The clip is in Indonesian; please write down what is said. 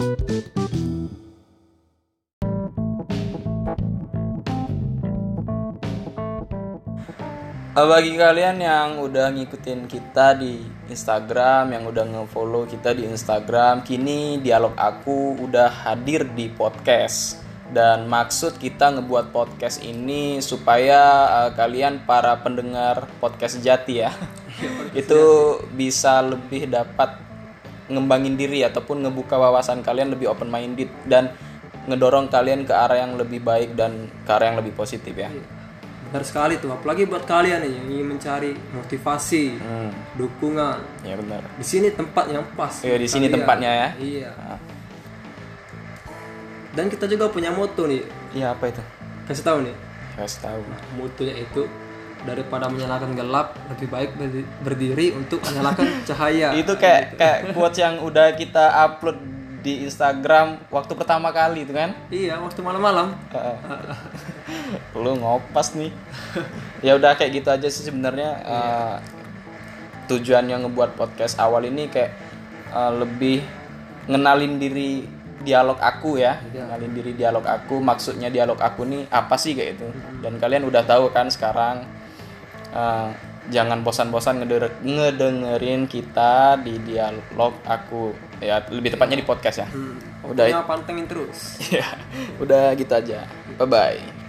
Eh, Bagi kalian yang udah ngikutin kita di Instagram, yang udah nge-follow kita di Instagram, kini dialog aku udah hadir di podcast. Dan maksud kita ngebuat podcast ini supaya eh, kalian para pendengar podcast Jati ya, itu bisa lebih dapat ngembangin diri ataupun ngebuka wawasan kalian lebih open minded dan ngedorong kalian ke arah yang lebih baik dan ke arah yang lebih positif ya. Benar sekali tuh, apalagi buat kalian nih yang ingin mencari motivasi, Hmm, dukungan. ya benar. Di sini tempat yang pas. Iya, di sini kalian. tempatnya ya. Iya. Nah, Dan kita juga punya moto nih. Iya apa itu? Kasih tahu nih. Kasih tahu. Motonya itu daripada menyalakan gelap, lebih baik berdi- berdiri untuk menyalakan cahaya. itu kayak kayak quotes yang udah kita upload di Instagram waktu pertama kali itu kan? Iya, waktu malam-malam. Heeh. lu ngopas nih. Ya udah kayak gitu aja sih sebenarnya eh, tujuannya ngebuat podcast awal ini kayak eh, lebih ngenalin diri dialog aku ya. Ngenalin diri dialog aku maksudnya dialog aku nih apa sih kayak itu dan kalian udah tahu kan sekarang eh, jangan bosan-bosan ngedengerin kita di dialog aku ya lebih tepatnya di podcast ya Hmm. Udah. Pantengin terus. ya udah gitu aja bye bye